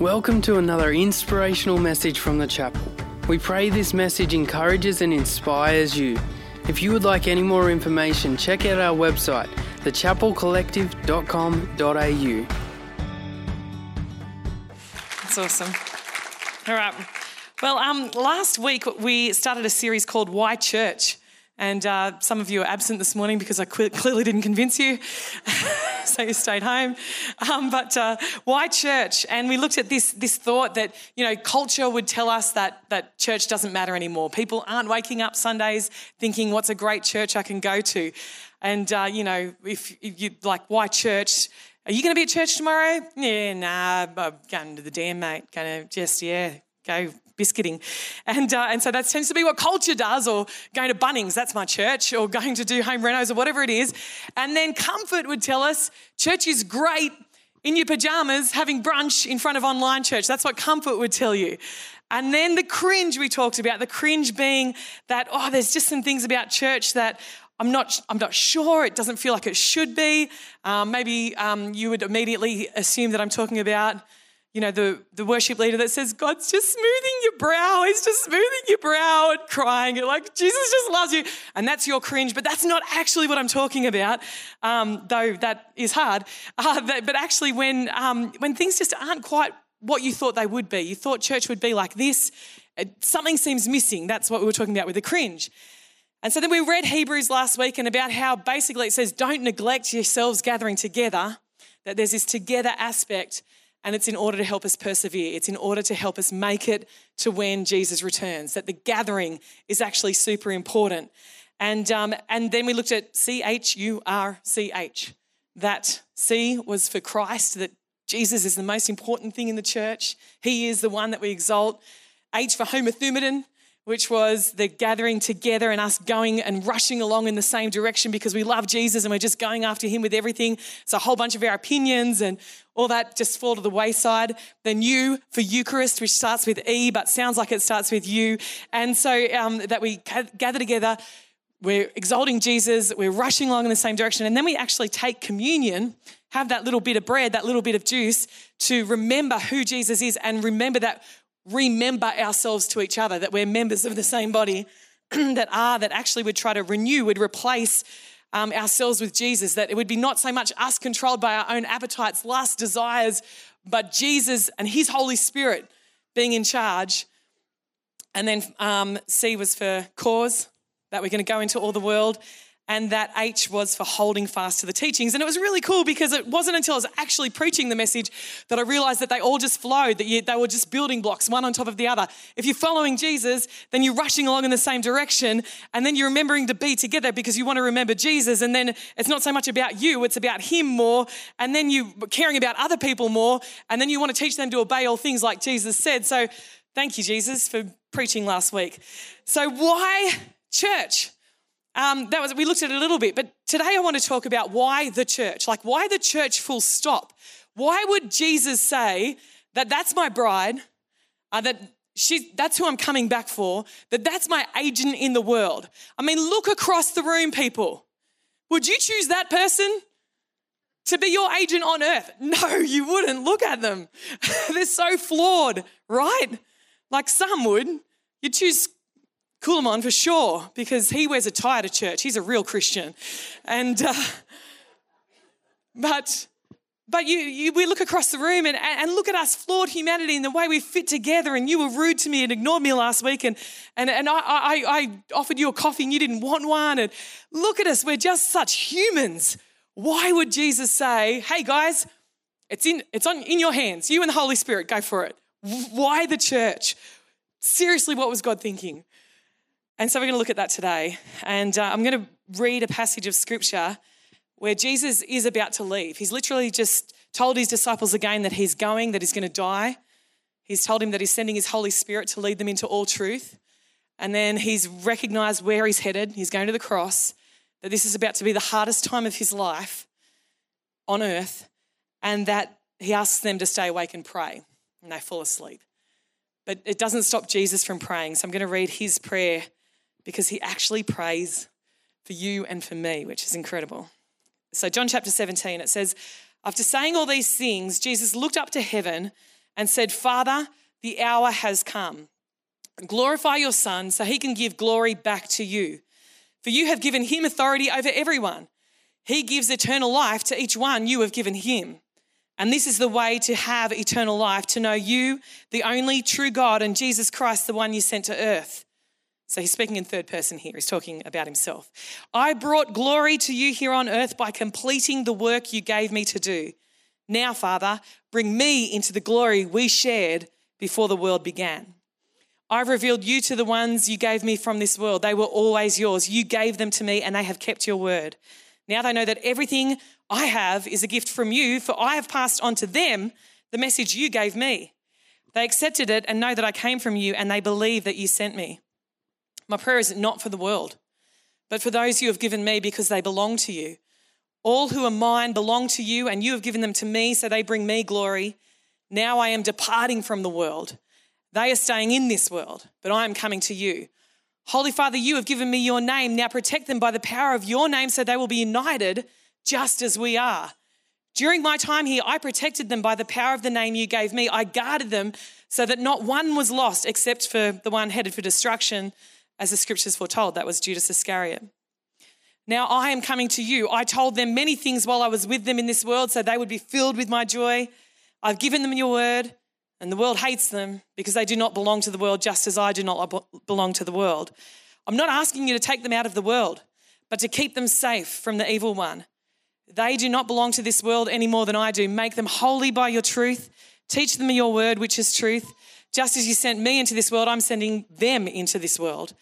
Welcome to another inspirational message from the chapel. We pray this message encourages and inspires you. If you would like any more information, check out our website, thechapelcollective.com.au. That's awesome. All right. Well, um, last week we started a series called Why Church. And uh, some of you are absent this morning because I clearly didn't convince you. so you stayed home. Um, but uh, why church? And we looked at this, this thought that, you know, culture would tell us that, that church doesn't matter anymore. People aren't waking up Sundays thinking, what's a great church I can go to? And, uh, you know, if, if you like, why church? Are you going to be at church tomorrow? Yeah, nah, I'm going to the dam, mate. Going to just, yeah, go biscuiting. And, uh, and so that tends to be what culture does, or going to Bunnings, that's my church, or going to do home renos, or whatever it is. And then comfort would tell us church is great in your pajamas having brunch in front of online church. That's what comfort would tell you. And then the cringe we talked about, the cringe being that, oh, there's just some things about church that I'm not, I'm not sure. It doesn't feel like it should be. Um, maybe um, you would immediately assume that I'm talking about you know, the, the worship leader that says, God's just smoothing your brow. He's just smoothing your brow and crying. You're like, Jesus just loves you. And that's your cringe, but that's not actually what I'm talking about, um, though that is hard. Uh, but actually, when, um, when things just aren't quite what you thought they would be, you thought church would be like this, something seems missing. That's what we were talking about with the cringe. And so then we read Hebrews last week and about how basically it says, don't neglect yourselves gathering together, that there's this together aspect and it's in order to help us persevere. It's in order to help us make it to when Jesus returns. That the gathering is actually super important. And, um, and then we looked at C H U R C H. That C was for Christ, that Jesus is the most important thing in the church. He is the one that we exalt. H for homothumadon, which was the gathering together and us going and rushing along in the same direction because we love Jesus and we're just going after him with everything. So a whole bunch of our opinions and all that just fall to the wayside. Then U for Eucharist, which starts with E but sounds like it starts with U. And so um, that we gather together, we're exalting Jesus, we're rushing along in the same direction, and then we actually take communion, have that little bit of bread, that little bit of juice to remember who Jesus is and remember that remember ourselves to each other, that we're members of the same body that are, that actually would try to renew, would replace um, ourselves with Jesus, that it would be not so much us controlled by our own appetites, lusts, desires, but Jesus and His Holy Spirit being in charge. And then um, C was for cause, that we're going to go into all the world and that H was for holding fast to the teachings. And it was really cool because it wasn't until I was actually preaching the message that I realized that they all just flowed, that you, they were just building blocks, one on top of the other. If you're following Jesus, then you're rushing along in the same direction, and then you're remembering to be together because you want to remember Jesus. And then it's not so much about you, it's about Him more. And then you caring about other people more. And then you want to teach them to obey all things like Jesus said. So thank you, Jesus, for preaching last week. So, why church? Um, that was we looked at it a little bit, but today I want to talk about why the church, like why the church full stop. Why would Jesus say that that's my bride, uh, that she, that's who I'm coming back for, that that's my agent in the world? I mean, look across the room, people. Would you choose that person to be your agent on earth? No, you wouldn't. Look at them. They're so flawed, right? Like some would. You'd choose Kulamon for sure, because he wears a tie to church. He's a real Christian. And, uh, but, but you, you, we look across the room and, and look at us flawed humanity and the way we fit together. And you were rude to me and ignored me last week. And, and, and I, I, I offered you a coffee and you didn't want one. And look at us, we're just such humans. Why would Jesus say, hey guys, it's in, it's on, in your hands, you and the Holy Spirit, go for it? Why the church? Seriously, what was God thinking? And so we're going to look at that today. And uh, I'm going to read a passage of scripture where Jesus is about to leave. He's literally just told his disciples again that he's going, that he's going to die. He's told him that he's sending his Holy Spirit to lead them into all truth. And then he's recognized where he's headed. He's going to the cross, that this is about to be the hardest time of his life on earth, and that he asks them to stay awake and pray. And they fall asleep. But it doesn't stop Jesus from praying. So I'm going to read his prayer because he actually prays for you and for me, which is incredible. So, John chapter 17, it says, After saying all these things, Jesus looked up to heaven and said, Father, the hour has come. Glorify your Son so he can give glory back to you. For you have given him authority over everyone. He gives eternal life to each one you have given him. And this is the way to have eternal life to know you, the only true God, and Jesus Christ, the one you sent to earth. So he's speaking in third person here. He's talking about himself. I brought glory to you here on earth by completing the work you gave me to do. Now, Father, bring me into the glory we shared before the world began. I've revealed you to the ones you gave me from this world. They were always yours. You gave them to me, and they have kept your word. Now they know that everything I have is a gift from you, for I have passed on to them the message you gave me. They accepted it and know that I came from you, and they believe that you sent me. My prayer is not for the world, but for those you have given me because they belong to you. All who are mine belong to you, and you have given them to me, so they bring me glory. Now I am departing from the world. They are staying in this world, but I am coming to you. Holy Father, you have given me your name. Now protect them by the power of your name so they will be united just as we are. During my time here, I protected them by the power of the name you gave me. I guarded them so that not one was lost except for the one headed for destruction, as the scriptures foretold. That was Judas Iscariot. Now I am coming to you. I told them many things while I was with them in this world so they would be filled with my joy. I've given them your word, and the world hates them because they do not belong to the world just as I do not belong to the world. I'm not asking you to take them out of the world, but to keep them safe from the evil one. They do not belong to this world any more than I do. Make them holy by your truth. Teach them your word, which is truth. Just as you sent me into this world, I'm sending them into this world.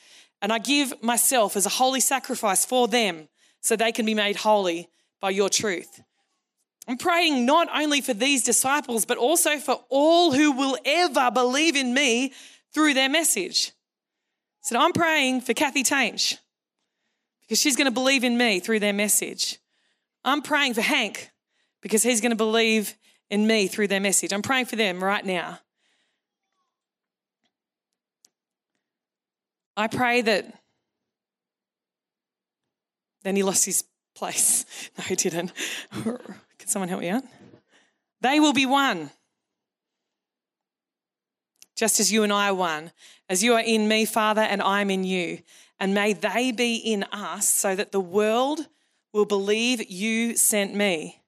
And I give myself as a holy sacrifice for them so they can be made holy by your truth. I'm praying not only for these disciples, but also for all who will ever believe in me through their message. So I'm praying for Kathy Tainch because she's going to believe in me through their message. I'm praying for Hank because he's going to believe in me through their message. I'm praying for them right now. I pray that. Then he lost his place. No, he didn't. Can someone help me out? They will be one. Just as you and I are one. As you are in me, Father, and I'm in you. And may they be in us so that the world will believe you sent me.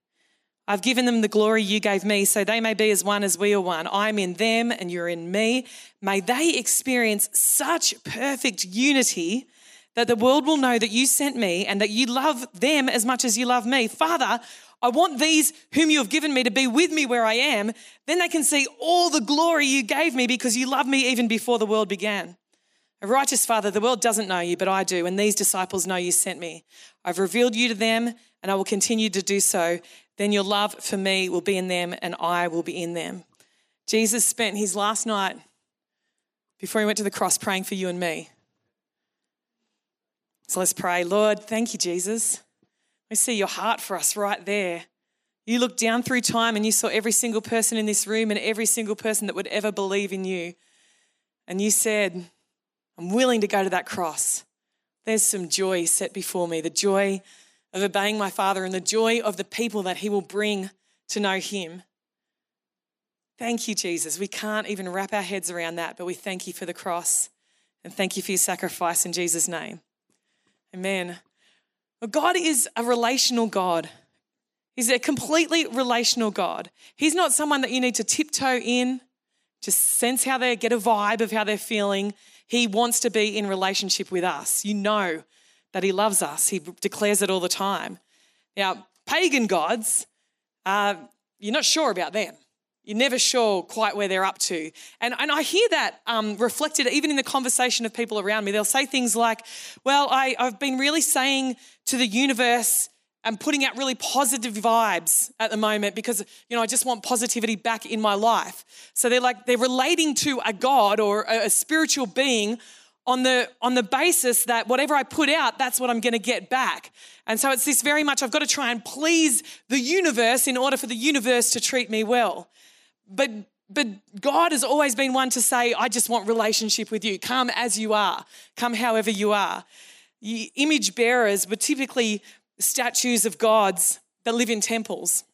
I've given them the glory you gave me, so they may be as one as we are one. I'm in them and you're in me. May they experience such perfect unity that the world will know that you sent me and that you love them as much as you love me. Father, I want these whom you have given me to be with me where I am. Then they can see all the glory you gave me because you loved me even before the world began. A righteous Father, the world doesn't know you, but I do, and these disciples know you sent me. I've revealed you to them, and I will continue to do so. Then your love for me will be in them, and I will be in them. Jesus spent his last night before he went to the cross praying for you and me. So let's pray. Lord, thank you, Jesus. We see your heart for us right there. You looked down through time and you saw every single person in this room and every single person that would ever believe in you. And you said, I'm willing to go to that cross. There's some joy set before me the joy of obeying my Father and the joy of the people that He will bring to know Him. Thank you, Jesus. We can't even wrap our heads around that, but we thank you for the cross and thank you for your sacrifice in Jesus' name. Amen. God is a relational God. He's a completely relational God. He's not someone that you need to tiptoe in, just sense how they get a vibe of how they're feeling. He wants to be in relationship with us. You know that He loves us, He declares it all the time. Now, pagan gods, uh, you're not sure about them. You're never sure quite where they're up to. And, and I hear that um, reflected even in the conversation of people around me. They'll say things like, Well, I, I've been really saying to the universe, and putting out really positive vibes at the moment because you know I just want positivity back in my life. So they're like they're relating to a god or a, a spiritual being on the on the basis that whatever I put out that's what I'm going to get back. And so it's this very much I've got to try and please the universe in order for the universe to treat me well. But but God has always been one to say, I just want relationship with you. Come as you are, come however you are. Image bearers were typically statues of gods that live in temples.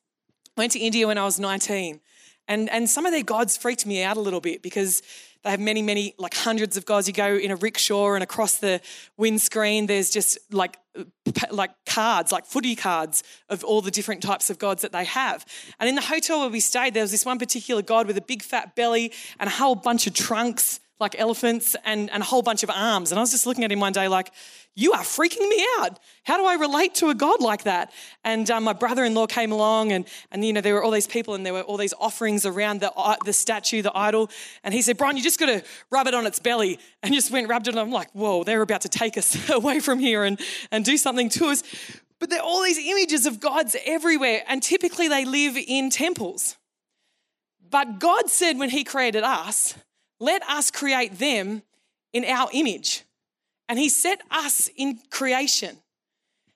I went to India when I was 19. And, and some of their gods freaked me out a little bit because they have many, many, like hundreds of gods. You go in a rickshaw and across the windscreen, there's just like, like cards, like footy cards of all the different types of gods that they have. And in the hotel where we stayed, there was this one particular god with a big fat belly and a whole bunch of trunks like elephants and, and a whole bunch of arms. And I was just looking at him one day like, you are freaking me out. How do I relate to a God like that? And um, my brother-in-law came along, and, and you know there were all these people, and there were all these offerings around the uh, the statue, the idol. And he said, "Bron, you just got to rub it on its belly." And just went rubbed it. And I'm like, "Whoa, they're about to take us away from here and and do something to us." But there are all these images of gods everywhere, and typically they live in temples. But God said when He created us, "Let us create them in our image." And He set us in creation.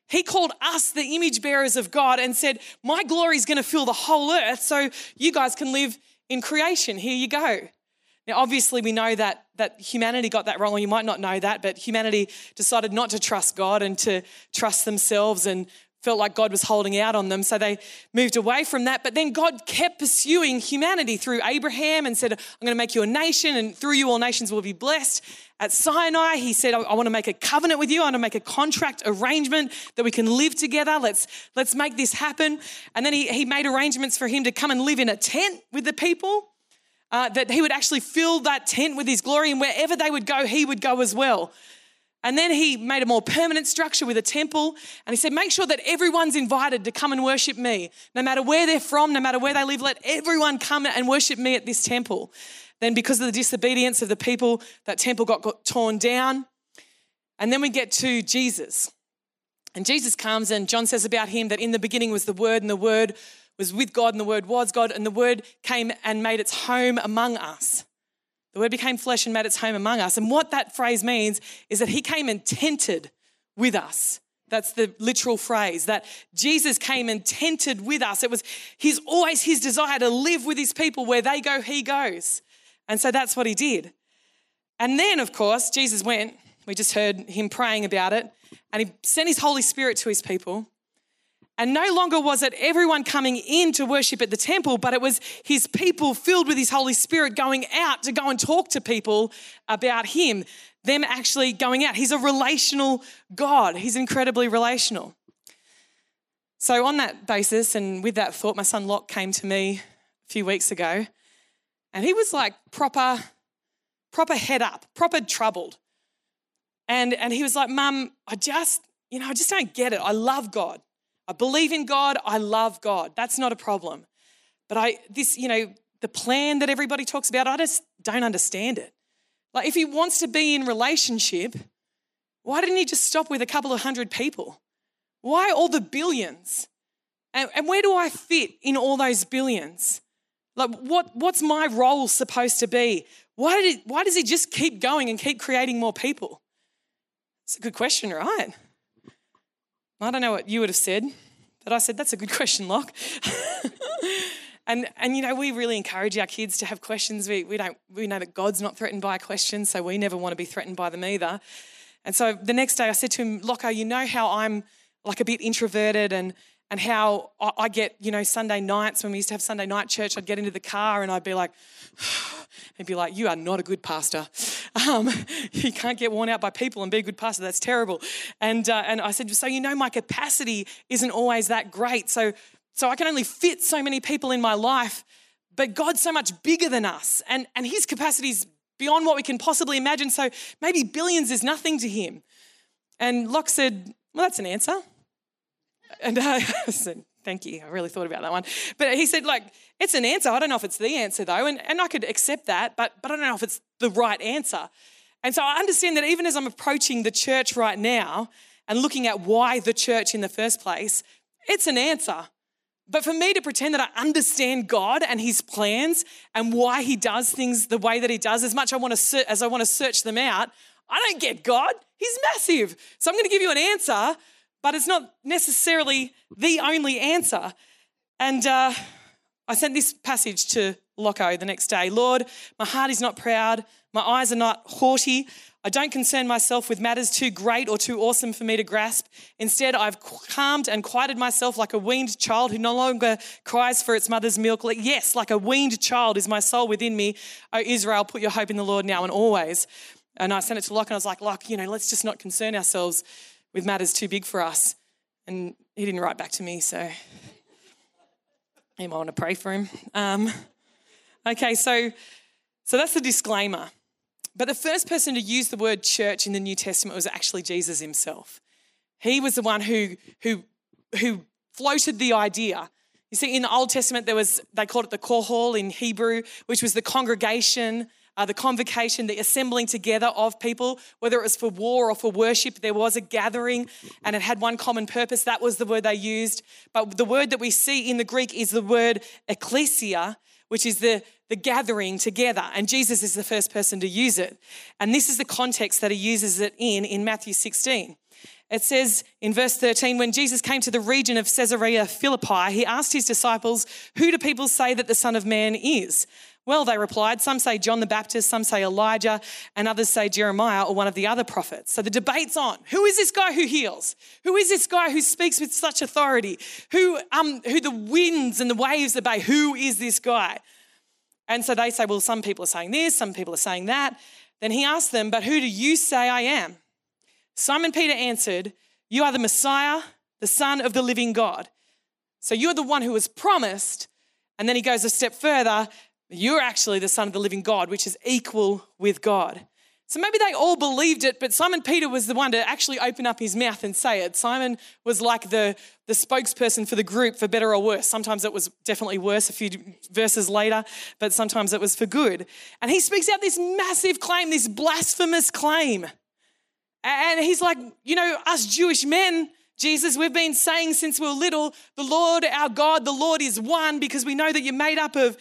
He called us the image bearers of God and said, My glory is going to fill the whole earth so you guys can live in creation. Here you go. Now, obviously, we know that, that humanity got that wrong, or you might not know that, but humanity decided not to trust God and to trust themselves and felt like God was holding out on them. So they moved away from that. But then God kept pursuing humanity through Abraham and said, I'm going to make you a nation, and through you all nations will be blessed. At Sinai, he said, I want to make a covenant with you. I want to make a contract arrangement that we can live together. Let's, let's make this happen. And then he, he made arrangements for him to come and live in a tent with the people. Uh, that he would actually fill that tent with his glory, and wherever they would go, he would go as well. And then he made a more permanent structure with a temple. And he said, Make sure that everyone's invited to come and worship me. No matter where they're from, no matter where they live, let everyone come and worship me at this temple. Then, because of the disobedience of the people, that temple got, got torn down. And then we get to Jesus. And Jesus comes, and John says about him that in the beginning was the Word, and the Word was with God, and the Word was God, and the Word came and made its home among us. The word became flesh and made its home among us. And what that phrase means is that he came and tented with us. That's the literal phrase that Jesus came and tented with us. It was his always his desire to live with his people where they go, he goes. And so that's what he did. And then, of course, Jesus went. We just heard him praying about it. And he sent his Holy Spirit to his people. And no longer was it everyone coming in to worship at the temple, but it was his people filled with his Holy Spirit going out to go and talk to people about him, them actually going out. He's a relational God, he's incredibly relational. So, on that basis, and with that thought, my son Locke came to me a few weeks ago, and he was like proper, proper head up, proper troubled. And, and he was like, Mum, I just, you know, I just don't get it. I love God. I believe in God, I love God. That's not a problem. But I, this, you know, the plan that everybody talks about, I just don't understand it. Like, if he wants to be in relationship, why didn't he just stop with a couple of hundred people? Why all the billions? And, and where do I fit in all those billions? Like, what, what's my role supposed to be? Why, did it, why does he just keep going and keep creating more people? It's a good question, right? I don't know what you would have said, but I said, that's a good question, Locke. and, and, you know, we really encourage our kids to have questions. We, we, don't, we know that God's not threatened by a question, so we never want to be threatened by them either. And so the next day I said to him, Locko, you know how I'm like a bit introverted and, and how I get, you know, Sunday nights when we used to have Sunday night church, I'd get into the car and I'd be like, and be like, you are not a good pastor. Um, you can't get worn out by people and be a good pastor. That's terrible. And, uh, and I said, so you know, my capacity isn't always that great. So, so I can only fit so many people in my life, but God's so much bigger than us and, and his capacity is beyond what we can possibly imagine. So maybe billions is nothing to him. And Locke said, well, that's an answer. And I said, Thank you. I really thought about that one. But he said, like, it's an answer. I don't know if it's the answer though. And, and I could accept that, but, but I don't know if it's the right answer. And so I understand that even as I'm approaching the church right now and looking at why the church in the first place, it's an answer. But for me to pretend that I understand God and His plans and why He does things the way that He does, as much I want to as I want to search them out, I don't get God. He's massive. So I'm going to give you an answer but it's not necessarily the only answer. And uh, I sent this passage to Locko the next day. Lord, my heart is not proud, my eyes are not haughty. I don't concern myself with matters too great or too awesome for me to grasp. Instead, I've calmed and quieted myself like a weaned child who no longer cries for its mother's milk. Yes, like a weaned child is my soul within me. O Israel, put your hope in the Lord now and always. And I sent it to Locke and I was like, Locke, you know, let's just not concern ourselves with matters too big for us. And he didn't write back to me, so you might want to pray for him. Um, okay, so so that's the disclaimer. But the first person to use the word church in the New Testament was actually Jesus himself. He was the one who, who, who floated the idea. You see, in the Old Testament, there was, they called it the kohol in Hebrew, which was the congregation, uh, the convocation, the assembling together of people, whether it was for war or for worship, there was a gathering and it had one common purpose. That was the word they used. But the word that we see in the Greek is the word ecclesia, which is the the gathering together. And Jesus is the first person to use it. And this is the context that he uses it in in Matthew 16. It says in verse 13, when Jesus came to the region of Caesarea Philippi, he asked his disciples, Who do people say that the Son of Man is? Well, they replied, Some say John the Baptist, some say Elijah, and others say Jeremiah or one of the other prophets. So the debate's on. Who is this guy who heals? Who is this guy who speaks with such authority? Who, um, who the winds and the waves obey? Who is this guy? And so they say, well, some people are saying this, some people are saying that. Then he asked them, but who do you say I am? Simon Peter answered, You are the Messiah, the Son of the living God. So you're the one who was promised. And then he goes a step further, you're actually the Son of the living God, which is equal with God. So maybe they all believed it, but Simon Peter was the one to actually open up his mouth and say it. Simon was like the, the spokesperson for the group, for better or worse. Sometimes it was definitely worse a few verses later, but sometimes it was for good. And he speaks out this massive claim, this blasphemous claim. And he's like, you know, us Jewish men, Jesus, we've been saying since we were little, the Lord our God, the Lord is one because we know that you're made up of,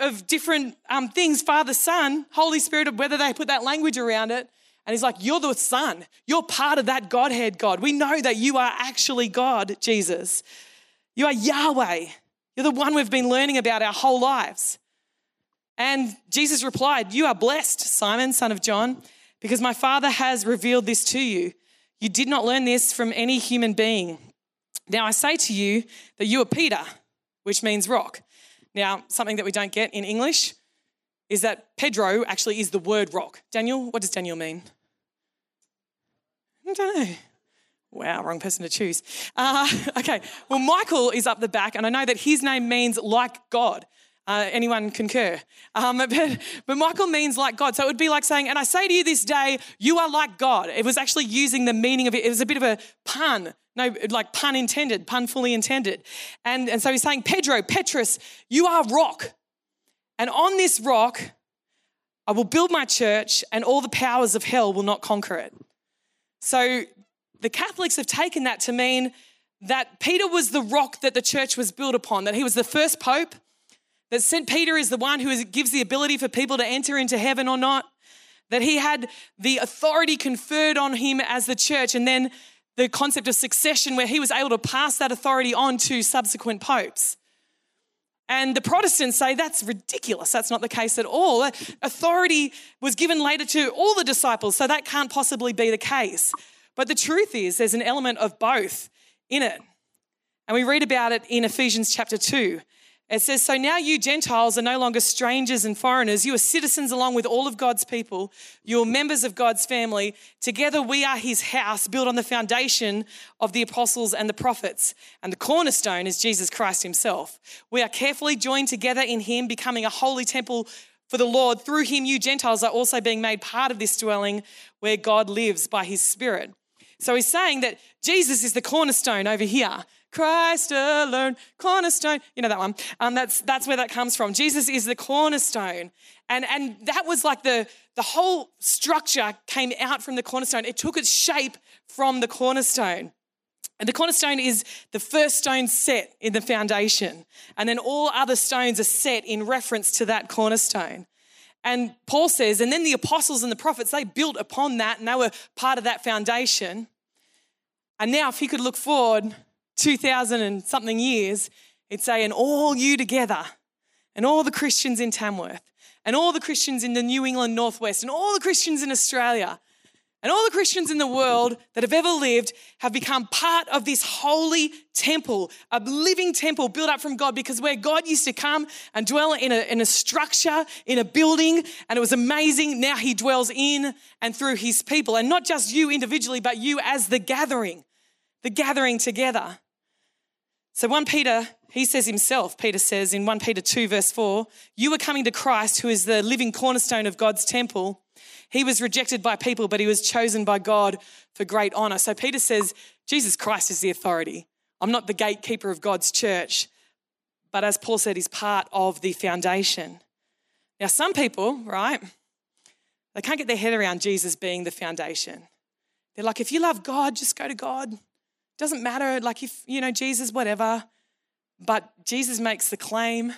of different um, things Father, Son, Holy Spirit, whether they put that language around it. And he's like, You're the Son. You're part of that Godhead God. We know that you are actually God, Jesus. You are Yahweh. You're the one we've been learning about our whole lives. And Jesus replied, You are blessed, Simon, son of John, because my Father has revealed this to you. You did not learn this from any human being. Now I say to you that you are Peter, which means rock. Now, something that we don't get in English is that Pedro actually is the word rock. Daniel, what does Daniel mean? I don't know. Wow, wrong person to choose. Uh, okay, well, Michael is up the back, and I know that his name means like God. Uh, anyone concur? Um, but, but Michael means like God. So it would be like saying, and I say to you this day, you are like God. It was actually using the meaning of it. It was a bit of a pun. No, like pun intended, pun fully intended. And, and so he's saying, Pedro, Petrus, you are rock. And on this rock, I will build my church, and all the powers of hell will not conquer it. So the Catholics have taken that to mean that Peter was the rock that the church was built upon, that he was the first pope, that St. Peter is the one who gives the ability for people to enter into heaven or not, that he had the authority conferred on him as the church, and then the concept of succession where he was able to pass that authority on to subsequent popes. And the Protestants say that's ridiculous. That's not the case at all. Authority was given later to all the disciples, so that can't possibly be the case. But the truth is, there's an element of both in it. And we read about it in Ephesians chapter 2. It says, So now you Gentiles are no longer strangers and foreigners. You are citizens along with all of God's people. You are members of God's family. Together we are his house built on the foundation of the apostles and the prophets. And the cornerstone is Jesus Christ himself. We are carefully joined together in him, becoming a holy temple for the Lord. Through him, you Gentiles are also being made part of this dwelling where God lives by his Spirit. So he's saying that Jesus is the cornerstone over here. Christ alone, cornerstone. You know that one. Um, that's that's where that comes from. Jesus is the cornerstone, and and that was like the the whole structure came out from the cornerstone. It took its shape from the cornerstone. And the cornerstone is the first stone set in the foundation. And then all other stones are set in reference to that cornerstone. And Paul says, and then the apostles and the prophets, they built upon that and they were part of that foundation. And now, if he could look forward 2,000 and something years, it'd say, and all you together. and all the Christians in Tamworth and all the Christians in the New England Northwest and all the Christians in Australia and all the Christians in the world that have ever lived have become part of this holy temple, a living temple built up from God because where God used to come and dwell in a, in a structure, in a building, and it was amazing. Now he dwells in and through his people. And not just you individually, but you as the gathering, the gathering together. So 1 Peter, he says himself, Peter says in 1 Peter 2, verse 4, you are coming to Christ, who is the living cornerstone of God's temple he was rejected by people, but he was chosen by God for great honor. So Peter says, Jesus Christ is the authority. I'm not the gatekeeper of God's church, but as Paul said, he's part of the foundation. Now, some people, right, they can't get their head around Jesus being the foundation. They're like, if you love God, just go to God. Doesn't matter, like if, you know, Jesus, whatever. But Jesus makes the claim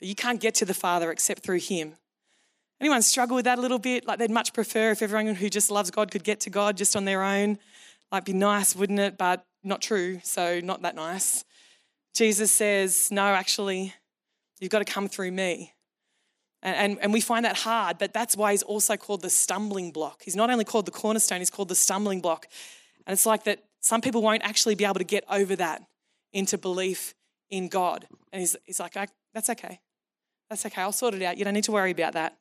that you can't get to the Father except through him. Anyone struggle with that a little bit? Like they'd much prefer if everyone who just loves God could get to God just on their own. Like be nice, wouldn't it? But not true, so not that nice. Jesus says, No, actually, you've got to come through me. And, and, and, we find that hard, but that's why he's also called the stumbling block. He's not only called the cornerstone, he's called the stumbling block. And it's like that some people won't actually be able to get over that into belief in God. And he's, he's like, That's okay. That's okay. I'll sort it out. You don't need to worry about that.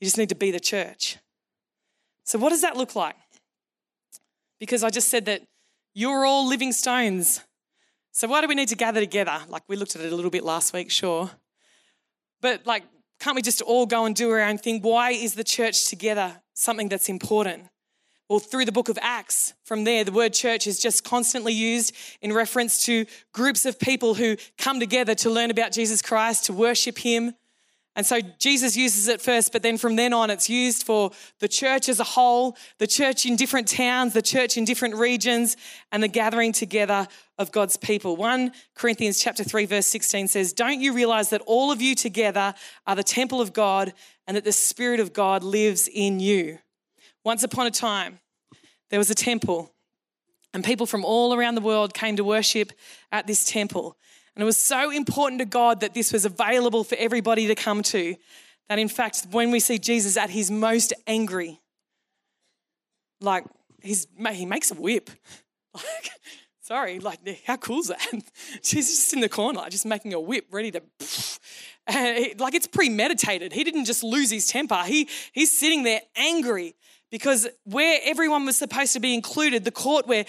You just need to be the church. So, what does that look like? Because I just said that you're all living stones. So, why do we need to gather together? Like, we looked at it a little bit last week, sure. But, like, can't we just all go and do our own thing? Why is the church together something that's important? Well, through the book of Acts, from there, the word church is just constantly used in reference to groups of people who come together to learn about Jesus Christ, to worship Him, and so Jesus uses it first, but then from then on, it's used for the church as a whole, the church in different towns, the church in different regions, and the gathering together of God's people. 1 Corinthians chapter 3 verse 16 says, "Don't you realize that all of you together are the temple of God and that the spirit of God lives in you?" Once upon a time, there was a temple, and people from all around the world came to worship at this temple. And it was so important to God that this was available for everybody to come to that, in fact, when we see Jesus at his most angry, like he's, he makes a whip. Like, sorry, like how cool is that? Jesus just in the corner, just making a whip, ready to. Like it's premeditated. He didn't just lose his temper. He he's sitting there angry because where everyone was supposed to be included, the court where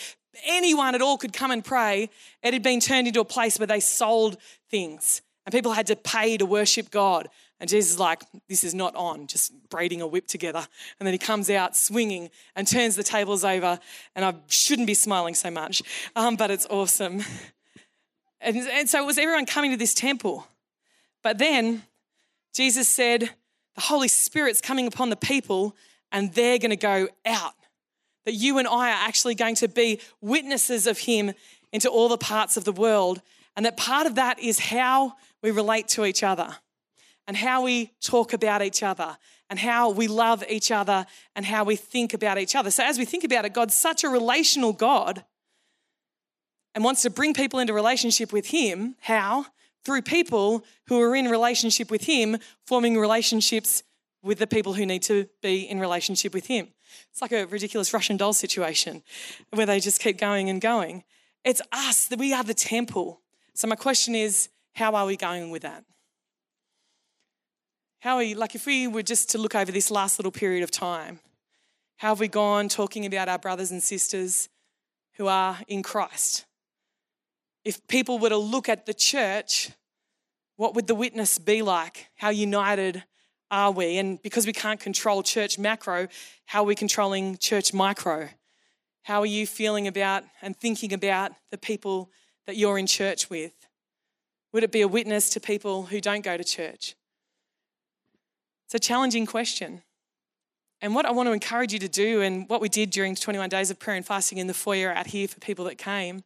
anyone at all could come and pray, it had been turned into a place where they sold things and people had to pay to worship God. And Jesus is like, this is not on, just braiding a whip together. And then he comes out swinging and turns the tables over. And I shouldn't be smiling so much, um, but it's awesome. And, and so it was everyone coming to this temple. But then Jesus said, the Holy Spirit's coming upon the people and they're going to go out that you and I are actually going to be witnesses of Him into all the parts of the world. And that part of that is how we relate to each other and how we talk about each other and how we love each other and how we think about each other. So, as we think about it, God's such a relational God and wants to bring people into relationship with Him. How? Through people who are in relationship with Him, forming relationships with the people who need to be in relationship with Him. It's like a ridiculous Russian doll situation where they just keep going and going. It's us, that we are the temple. So, my question is how are we going with that? How are we, like, if we were just to look over this last little period of time, how have we gone talking about our brothers and sisters who are in Christ? If people were to look at the church, what would the witness be like? How united are we? And because we can't control church macro, how are we controlling church micro? How are you feeling about and thinking about the people that you're in church with? Would it be a witness to people who don't go to church? It's a challenging question. And what I want to encourage you to do, and what we did during 21 days of prayer and fasting in the foyer out here for people that came,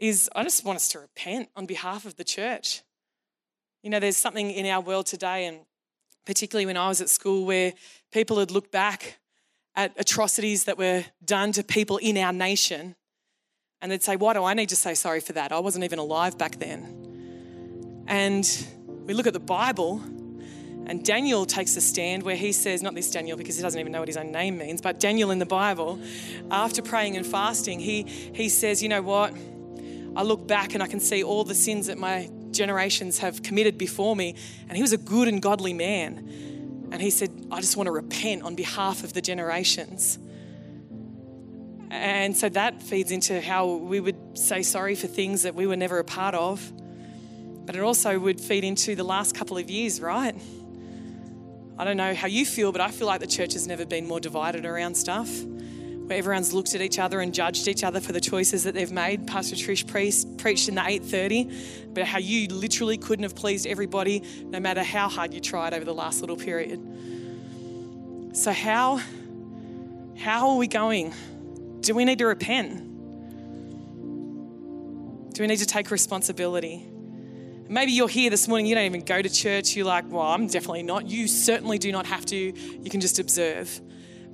is I just want us to repent on behalf of the church. You know, there's something in our world today, and particularly when I was at school, where people had looked back at atrocities that were done to people in our nation. And they'd say, Why do I need to say sorry for that? I wasn't even alive back then. And we look at the Bible, and Daniel takes a stand where he says, not this Daniel because he doesn't even know what his own name means, but Daniel in the Bible, after praying and fasting, he, he says, You know what? I look back and I can see all the sins that my generations have committed before me. And he was a good and godly man. And he said, I just want to repent on behalf of the generations. And so that feeds into how we would say sorry for things that we were never a part of. But it also would feed into the last couple of years, right? I don't know how you feel, but I feel like the church has never been more divided around stuff where everyone's looked at each other and judged each other for the choices that they've made. Pastor Trish preached, preached in the 8:30 about how you literally couldn't have pleased everybody, no matter how hard you tried over the last little period. So how how are we going? Do we need to repent? Do we need to take responsibility? Maybe you're here this morning, you don't even go to church. You're like, well, I'm definitely not. You certainly do not have to. You can just observe.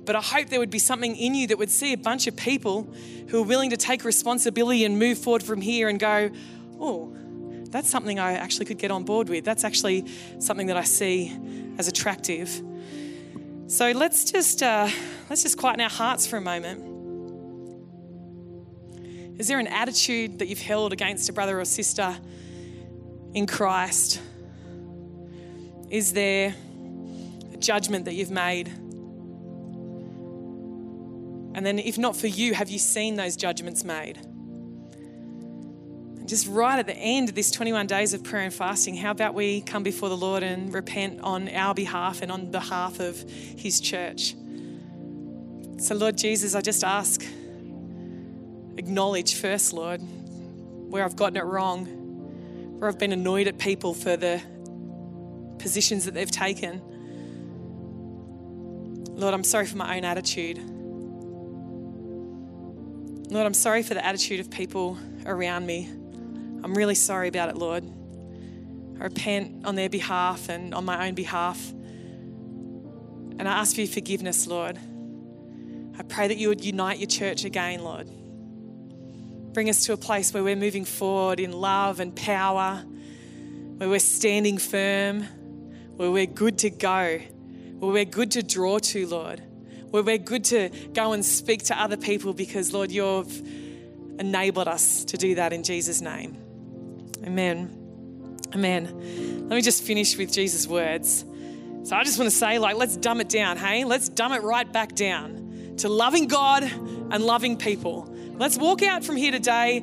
But I hope there would be something in you that would see a bunch of people who are willing to take responsibility and move forward from here and go, oh, that's something I actually could get on board with. That's actually something that I see as attractive. So let's just uh, let's just quieten our hearts for a moment. Is there an attitude that you've held against a brother or sister in Christ? Is there a judgment that you've made? And then, if not for you, have you seen those judgments made? And just right at the end of this 21 days of prayer and fasting, how about we come before the Lord and repent on our behalf and on behalf of His church? So, Lord Jesus, I just ask, acknowledge first, Lord, where I've gotten it wrong, where I've been annoyed at people for the positions that they've taken. Lord, I'm sorry for my own attitude. Lord, I'm sorry for the attitude of people around me. I'm really sorry about it, Lord. I repent on their behalf and on my own behalf. And I ask for your forgiveness, Lord. I pray that you would unite your church again, Lord. Bring us to a place where we're moving forward in love and power, where we're standing firm, where we're good to go, where we're good to draw to, Lord where we're good to go and speak to other people because, Lord, you've enabled us to do that in Jesus' name. Amen. Amen. Let me just finish with Jesus' words. So I just want to say, like, let's dumb it down, hey? Let's dumb it right back down to loving God and loving people. Let's walk out from here today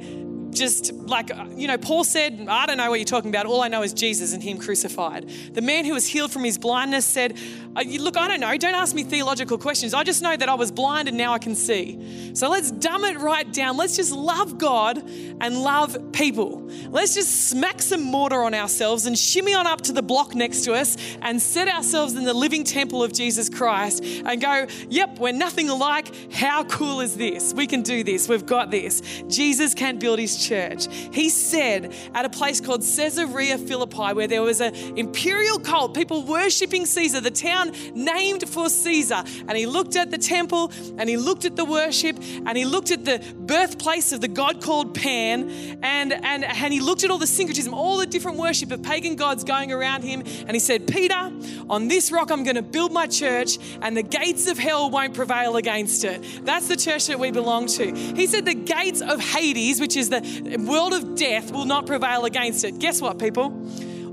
just like, you know, Paul said, I don't know what you're talking about. All I know is Jesus and Him crucified. The man who was healed from his blindness said, uh, Look, I don't know. Don't ask me theological questions. I just know that I was blind and now I can see. So let's dumb it right down. Let's just love God and love people. Let's just smack some mortar on ourselves and shimmy on up to the block next to us and set ourselves in the living temple of Jesus Christ and go, Yep, we're nothing alike. How cool is this? We can do this. We've got this. Jesus can build Church. He said at a place called Caesarea Philippi, where there was an imperial cult, people worshipping Caesar, the town named for Caesar. And he looked at the temple and he looked at the worship and he looked at the birthplace of the god called Pan and, and, and he looked at all the syncretism, all the different worship of pagan gods going around him. And he said, Peter, on this rock I'm going to build my church and the gates of hell won't prevail against it. That's the church that we belong to. He said, the gates of Hades, which is the world of death will not prevail against it. Guess what, people?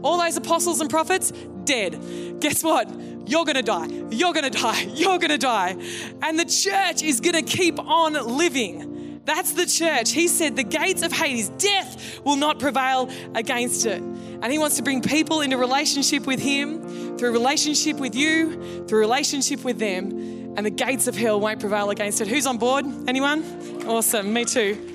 All those apostles and prophets, dead. Guess what? You're gonna die. You're gonna die. You're gonna die. And the church is gonna keep on living. That's the church. He said, The gates of Hades, death will not prevail against it. And He wants to bring people into relationship with Him, through relationship with you, through relationship with them. And the gates of hell won't prevail against it. Who's on board? Anyone? Awesome. Me too.